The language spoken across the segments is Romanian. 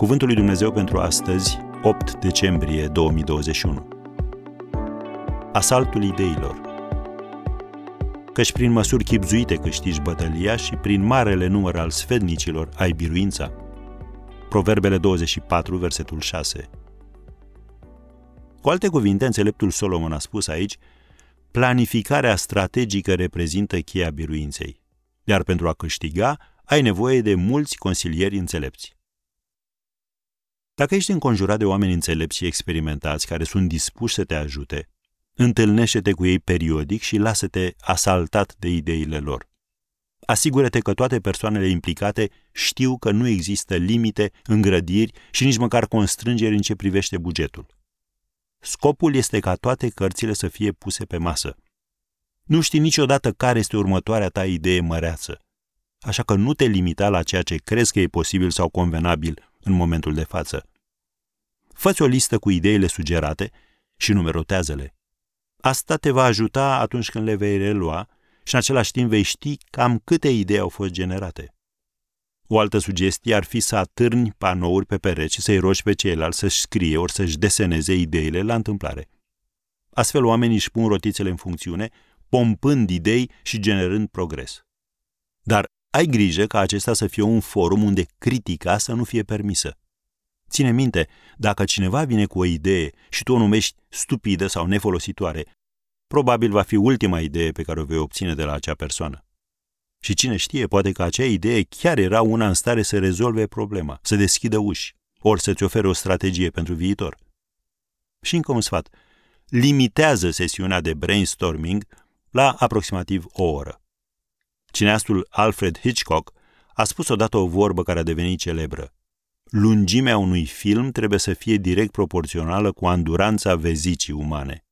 Cuvântul lui Dumnezeu pentru astăzi, 8 decembrie 2021. Asaltul ideilor. Căci prin măsuri chipzuite câștigi bătălia și prin marele număr al sfednicilor ai biruința. Proverbele 24, versetul 6. Cu alte cuvinte, înțeleptul Solomon a spus aici, planificarea strategică reprezintă cheia biruinței, iar pentru a câștiga ai nevoie de mulți consilieri înțelepți. Dacă ești înconjurat de oameni înțelepți și experimentați care sunt dispuși să te ajute, întâlnește-te cu ei periodic și lasă-te asaltat de ideile lor. Asigură-te că toate persoanele implicate știu că nu există limite, îngrădiri și nici măcar constrângeri în ce privește bugetul. Scopul este ca toate cărțile să fie puse pe masă. Nu știi niciodată care este următoarea ta idee măreață, așa că nu te limita la ceea ce crezi că e posibil sau convenabil în momentul de față. Fă-ți o listă cu ideile sugerate și numerotează-le. Asta te va ajuta atunci când le vei relua și în același timp vei ști cam câte idei au fost generate. O altă sugestie ar fi să atârni panouri pe pereți și să-i rogi pe ceilalți să-și scrie ori să-și deseneze ideile la întâmplare. Astfel oamenii își pun rotițele în funcțiune, pompând idei și generând progres. Dar ai grijă ca acesta să fie un forum unde critica să nu fie permisă. Ține minte, dacă cineva vine cu o idee și tu o numești stupidă sau nefolositoare, probabil va fi ultima idee pe care o vei obține de la acea persoană. Și cine știe, poate că acea idee chiar era una în stare să rezolve problema, să deschidă uși, ori să-ți ofere o strategie pentru viitor. Și încă un sfat. Limitează sesiunea de brainstorming la aproximativ o oră. Cineastul Alfred Hitchcock a spus odată o vorbă care a devenit celebră. Lungimea unui film trebuie să fie direct proporțională cu anduranța vezicii umane.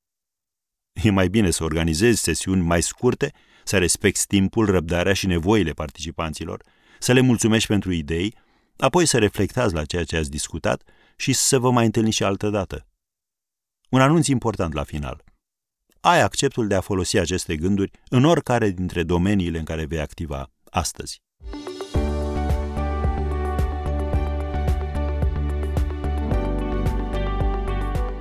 E mai bine să organizezi sesiuni mai scurte, să respecti timpul, răbdarea și nevoile participanților, să le mulțumești pentru idei, apoi să reflectați la ceea ce ați discutat și să vă mai întâlniți și altă dată. Un anunț important la final – ai acceptul de a folosi aceste gânduri în oricare dintre domeniile în care vei activa astăzi.